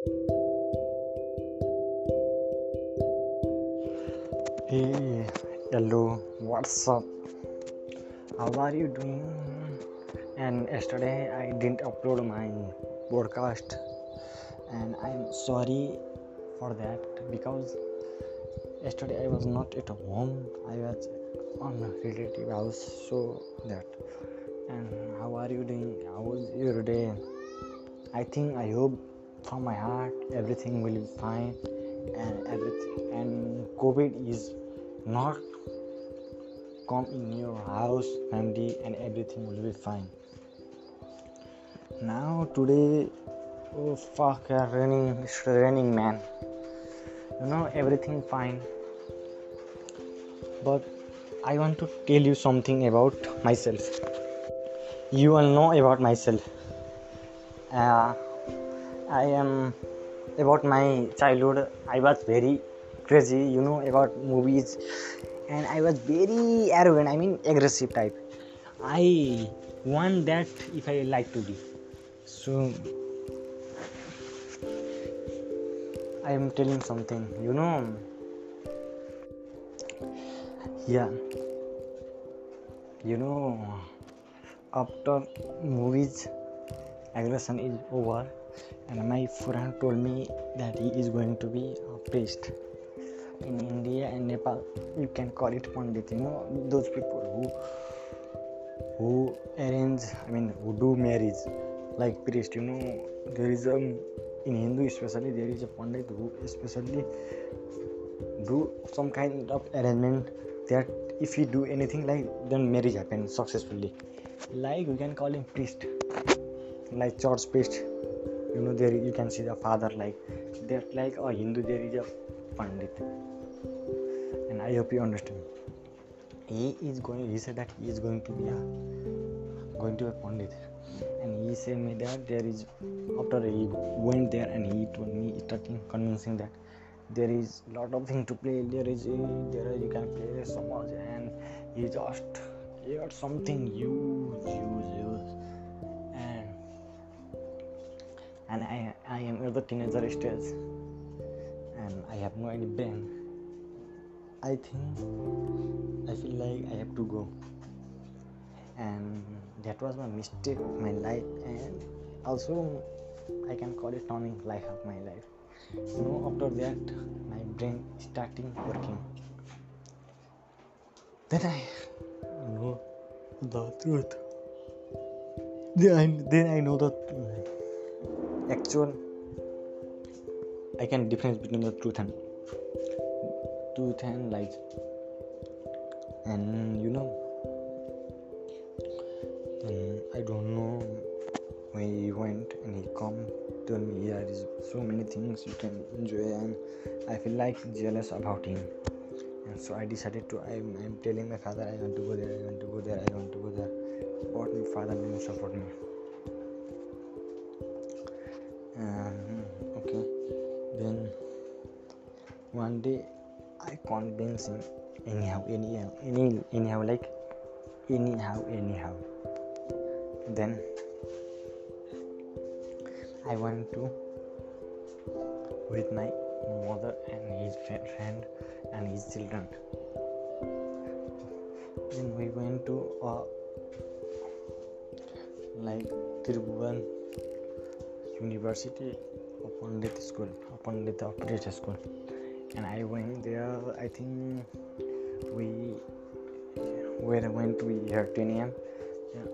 Hey, hello, what's up? How are you doing? And yesterday I didn't upload my podcast, and I'm sorry for that because yesterday I was not at home. I was on a relative house, so that. And how are you doing? How was your day? I think I hope from my heart everything will be fine. And everything and covid is not come in your house family and everything will be fine. Now today oh fuck yeah, raining it's raining man. You know everything fine. But i want to tell you something about myself. You all know about myself. Uh, i am about my childhood. I was very crazy you know about movies. And i was very arrogant i mean aggressive type. I want that if i like to be. So i am telling something you know. Yeah. You know after movies aggression is over and my friend told me that he is going to be a priest in india and nepal. You can call it pandit you know those people who who arrange i mean who do marriage like priest you know. There is a in hindu especially there is a pandit who especially do some kind of arrangement that if he do anything like then marriage happens successfully. Like we can call him priest like church priest you know there you can see the father like that like a hindu there is a pandit. And i hope you understand. He is going he said that he is going to be a going to a pandit. And he said me that there is after he went there and he told me starting convincing that there is lot of thing to play there is a, there is, you can play so much and he just he got something huge huge huge and I, I am the teenager stage and I have no any brain. I think I feel like I have to go. And that was my mistake of my life and also I can call it turning life of my life. You know after that my brain starting working. Then I know the truth. Then I, then I know the actual i can difference between the truth and truth and lies. And you know i don't know when he went and he come tell me there is so many things you can enjoy and i feel like jealous about him. And so i decided to I'm telling my father i want to go there i want to go there i want to go there. But my father didn't support me um, okay. Then one day i convince him anyhow anyhow any anyhow like anyhow anyhow. Then i went to with my mother and his friend and his children. Then we went to uh, like Tribhuvan University of Pandit School, Pandit Operator School, and I went there. I think we where I went we here 10 a.m. Yeah,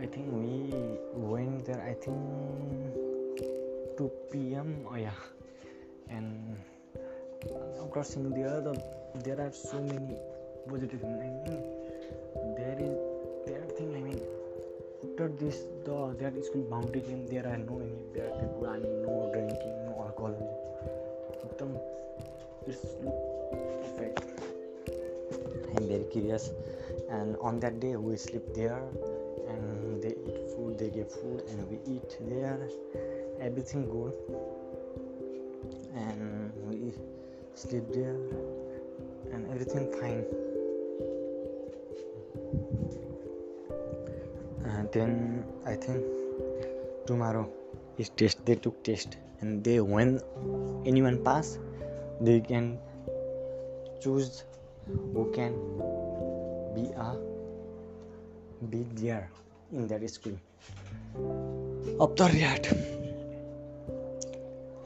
I think we went there. I think 2 p.m. Oh yeah, and there, the other there are so many positive things. There is after this the that school mountain. came there. Are no any bad people and no drinking no alcohol. Um, it's perfect. I'm very curious. And on that day we sleep there and they eat food they give food and we eat there. Everything good. And we sleep there and everything fine then i think tomorrow is test. They took test and they when anyone pass they can choose who can be a be there in that school. After that.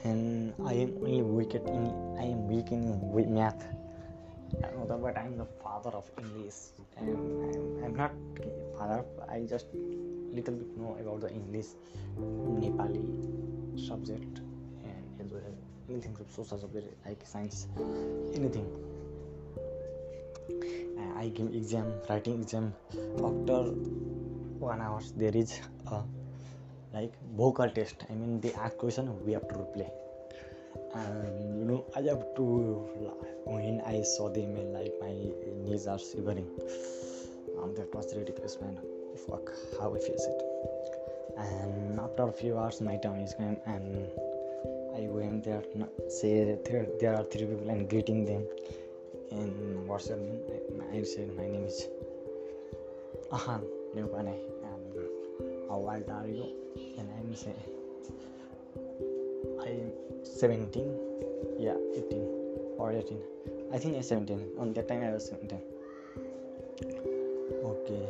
And i am only weak in i am weak in math. But i'm the father of english I'm, I'm not further I just little bit know about the English Nepali subject and as well anything social subject like science anything I gave exam writing exam after one hours there is like vocal test I mean they are question we have to play you you know i have to when i saw them and like my knees Um, that was ridiculous, man. Fuck, how I face it. And after a few hours, my turn is come, and I went there. Say there, there are three people and greeting them and what's your name? I said my name is Ahan Leopane and how old are you? And I'm say I'm 17, yeah, 18 or 18. I think I'm 17. On that time I was 17. Okay,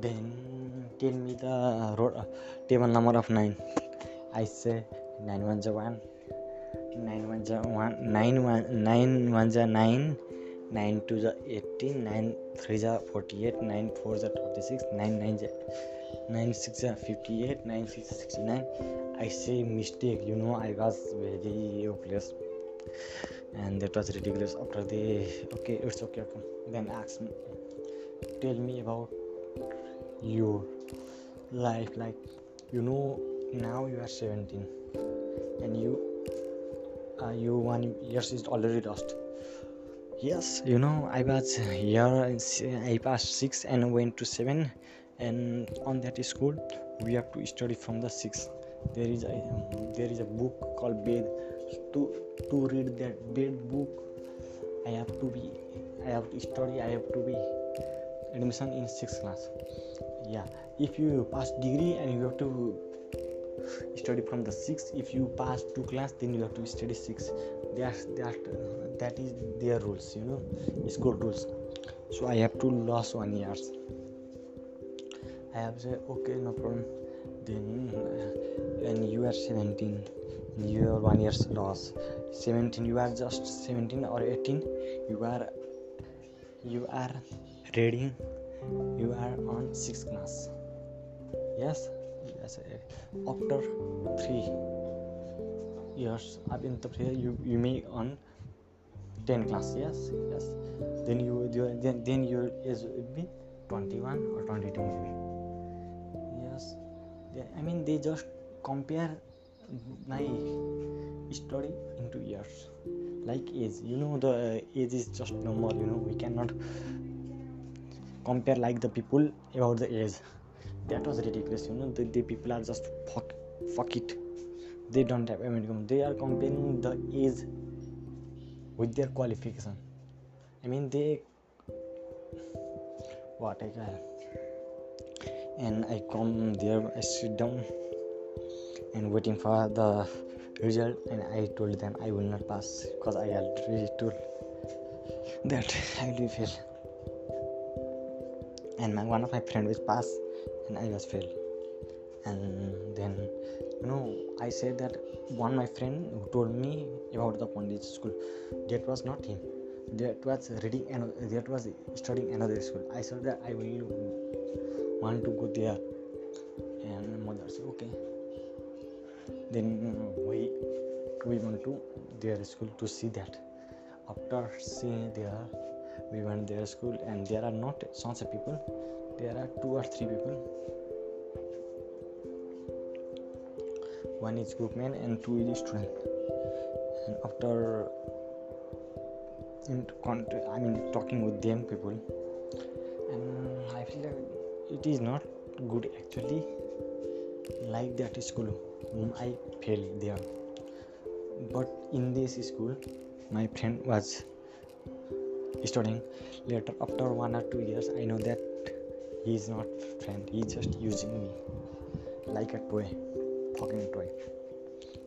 then tell me the road uh, table number of nine. I say nine one one. Nine one one nine one nine one nine 9 2 is 18 9 3 is 48 9 4 is 36 9 9 is 9 6 is 58 9 6 is 69 i say mistake you know i was very hopeless and that was ridiculous after the okay it's okay, okay. then ask me tell me about your life like you know now you are 17 and you uh, you one years is already lost. Yes you know i was here i passed six and went to seven and on that school we have to study from the six. There is a there is a book called bed to to read that bed book i have to be i have to study i have to be admission in sixth class. Yeah. If you pass degree and you have to study from the six if you pass two class then you have to study six that that that is their rules you know school rules. So i have to lose one years i have said okay no problem. Then when you are 17 you are one years loss 17 you are just 17 or 18 you are you are reading you are on sixth class. Yes? Yes after three years up in the you you may on 10 class. Yes? Yes. Then you then then your age would be 21 or 22 maybe yes. They, i mean they just compare my story into years like age. You know the uh, age is just number you know. We cannot compare like the people about the age. That was ridiculous you know. The, the people are just fuck fuck it. They don't have income they are comparing the age with their qualification. I mean they what i got and i come there i sit down and waiting for the result and i told them i will not pass because i already told that i will fail and my, one of my friend was pass and i was fail and then you know i said that one my friend who told me about the pandit school that was not him. That was reading and that was studying another school. I said that i will want to go there. And mother said okay. Then we we went to their school to see that. After seeing their we went their school and there are not such people there are two or three people. One is group man and two is student. And after in contact, I mean talking with them people and I feel like it is not good actually. Like that school whom I failed there. But in this school my friend was studying later after one or two years I know that he is not friend he is just using me like a toy fucking toy.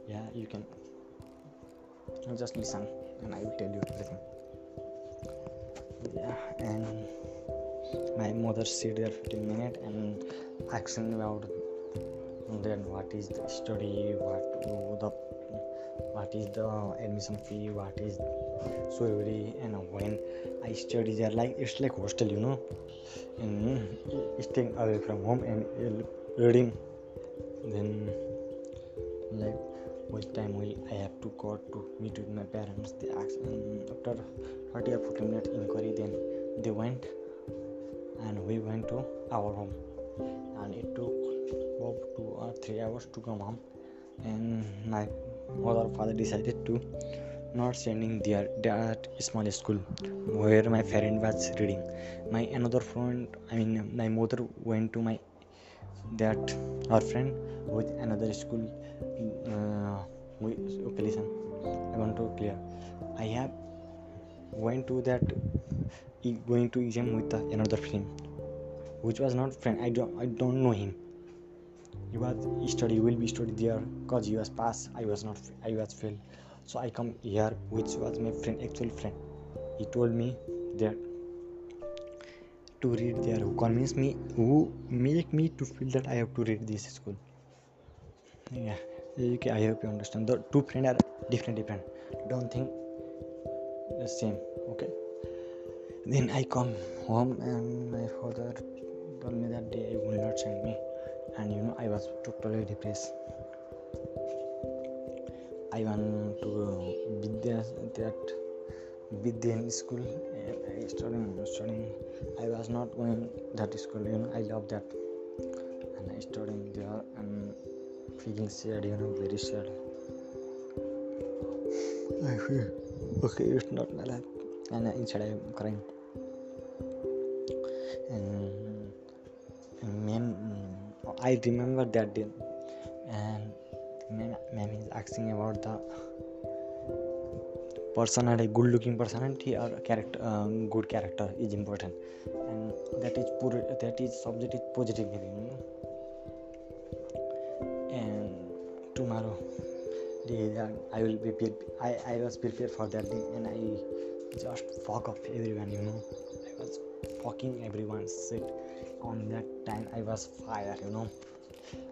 Yeah you can just listen and i will tell you everything. Yeah and my mother sit there 15 minutes and asking about then what is the study what the what is the admission fee what is so every and when i study there like it's like hostel you know? And uh, staying away from home and uh, reading. Then like which time will i have to go to meet with my parents? They asked and after 30 or 40 minutes inquiry then they went and we went to our home. And it took about two or three hours to come home. And my mother father decided to not sending their that small school where my parent was reading. My another friend i mean my mother went to my that her friend with another school uh, okay listen i want to clear. I have went to that going to exam with the, another friend which was not friend. I don't i don't know him. He was study will be study there because he was pass. I was not i was fail so i come here which was my friend actual friend. He told me that to read there who convinced me who make me to feel that i have to read this school. Yeah okay i hope you understand. The two friends are different different. Don't think the same okay? Then i come home and my father told me that day he will not send me. And you know i was totally depressed i want to there that Vidyan school I studying studying. I was not going that school you know I love that. And I studying there and feeling sad you know very sad. I feel okay it's not my life. And inside I am crying. And, and I remember that day ma'am is asking about the personality good looking personality or character uh, good character is important. And that is poor that is subject is positive you know? and tomorrow day i will be I, I was prepared for that day and i just fuck up everyone you know. I was fucking everyone shit on that time i was fire you know.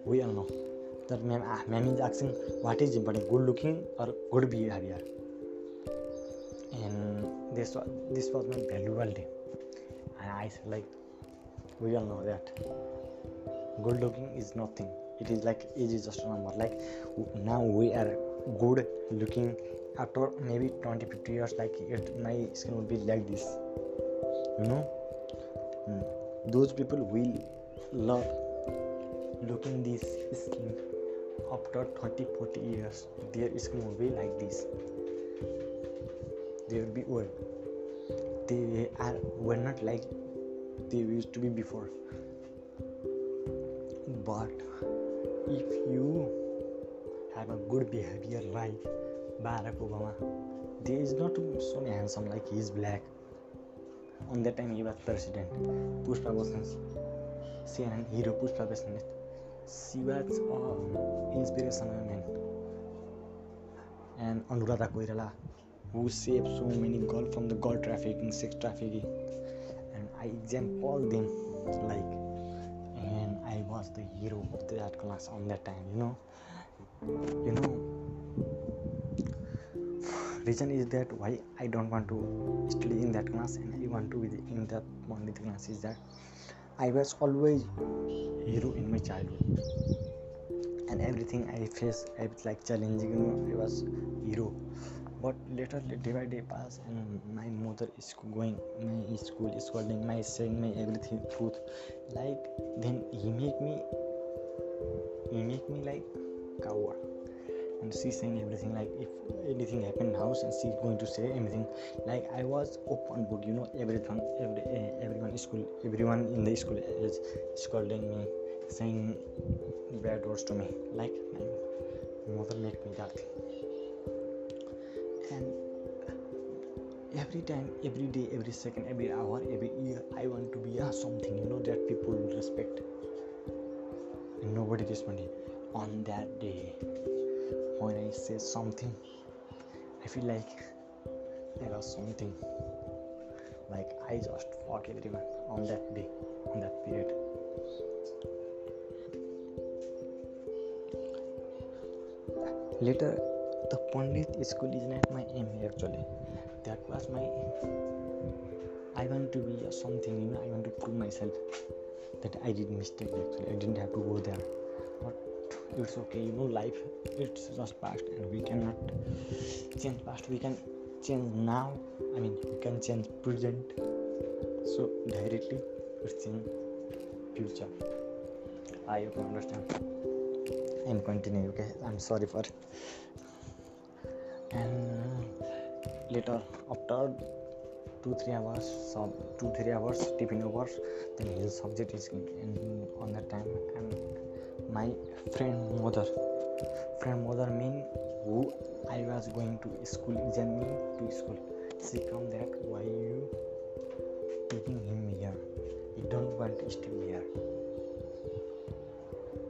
We all know तब ma'am ma'am is asking what is but good looking और good behaviour and this was my valuable day and I like we are know that good looking is nothing it is like is is just number like ना we are good looking after may be twenty fifty years like it my skin would be like this you know those people will love looking this skin after 30 40 years their skin will be like this. They will be old they are were not like they used to be before. But if you have a good behavior like Barack Obama there is not so handsome like he is black. On that time he was president. Pushpa was CNN hero Pushpa was inspirational man and Anuradha Koirala who saved so many girls from the gold trafficking, sex trafficking, and I examined all them like, and I was the hero of that class on that time. You know, you know. Reason is that why I don't want to study in that class and I want to be in that only class is that I was always hero in my childhood. And everything I faced I was like challenging you know I was hero. But later day by day pass and my mother is going my school is scolding my saying my everything truth. Like then he make me he make me like coward she's saying everything like if anything happen in house and she's going to say anything? Like i was open book you know everyone every uh, everyone in school everyone in the school is scolding me saying bad words to me. Like my mother make me that and every time every day every second every hour every year i want to be a something you know that people respect. And nobody responded on that day when I say something, I feel like there was something. Like I just fuck everyone on that day, on that period. Later, the Pandit school is not my aim actually. That was my. I want to be something, you know. I want to prove myself that I did mistake actually. I didn't have to go there, it's okay. You know, life it's just past, and we cannot change past. We can change now. I mean, we can change present. So directly, it's change future. I hope you understand and continue okay i'm sorry for and later after two three hours so two three hours tipping hours then his subject is in, on that time and my friend mother. Friend mother mean who i was going to school examining to school. She come that why you taking him here? You don't want to stay here.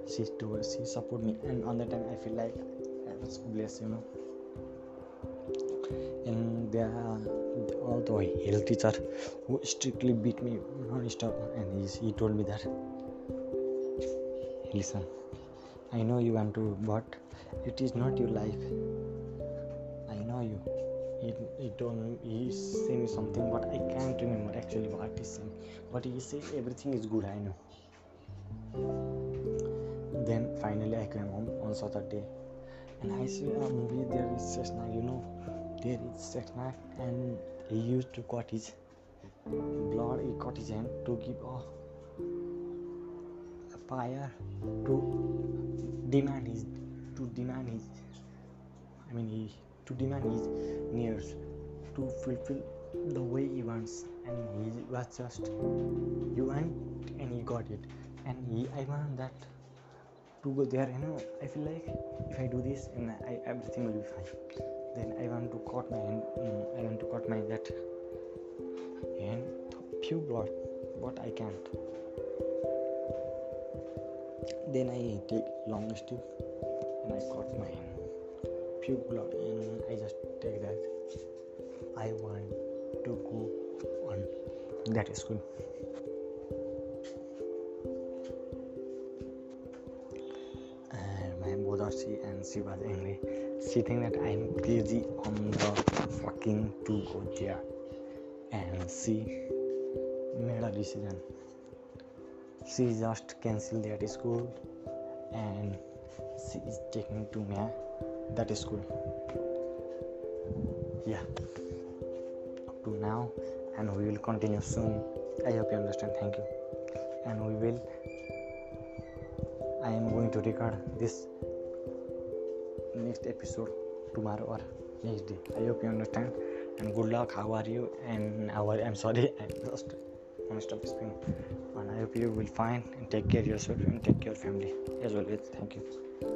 She towards she support me and on that time i feel like i was blessed you know. And there are the health teacher who strictly beat me non-stop and he, he told me that listen i know you want to but it is not your life. I know you. He, he told me he said me something but i can't remember actually what he said but he said everything is good i know. Then finally I came home on Saturday and I see a movie there is Cessna, you know, there is Cessna and he used to cut his blood, he cut his hand to give a fire to demand his to demand his I mean he to demand his needs to fulfill the way he wants. And he was just you want and he got it. And he I want that to go there. You know i feel like if i do this and I, everything will be fine. Then i want to cut my um, i want to cut my that and few blood but i can't then i take long stick and i cut my blood and i just take that i want to go on that school And my mother she and she was angry. She think that I'm crazy on the fucking to go there. And she made a decision. She just cancelled that school and she is taking to me that school. Yeah. Up to now and we will continue soon. I hope you understand. Thank you. And we will I am going to record this next episode tomorrow or next day. I hope you understand and good luck. How are you? And I'm sorry, I just to stop. And I hope you will find and take care of yourself and take care of family as always. Thank you.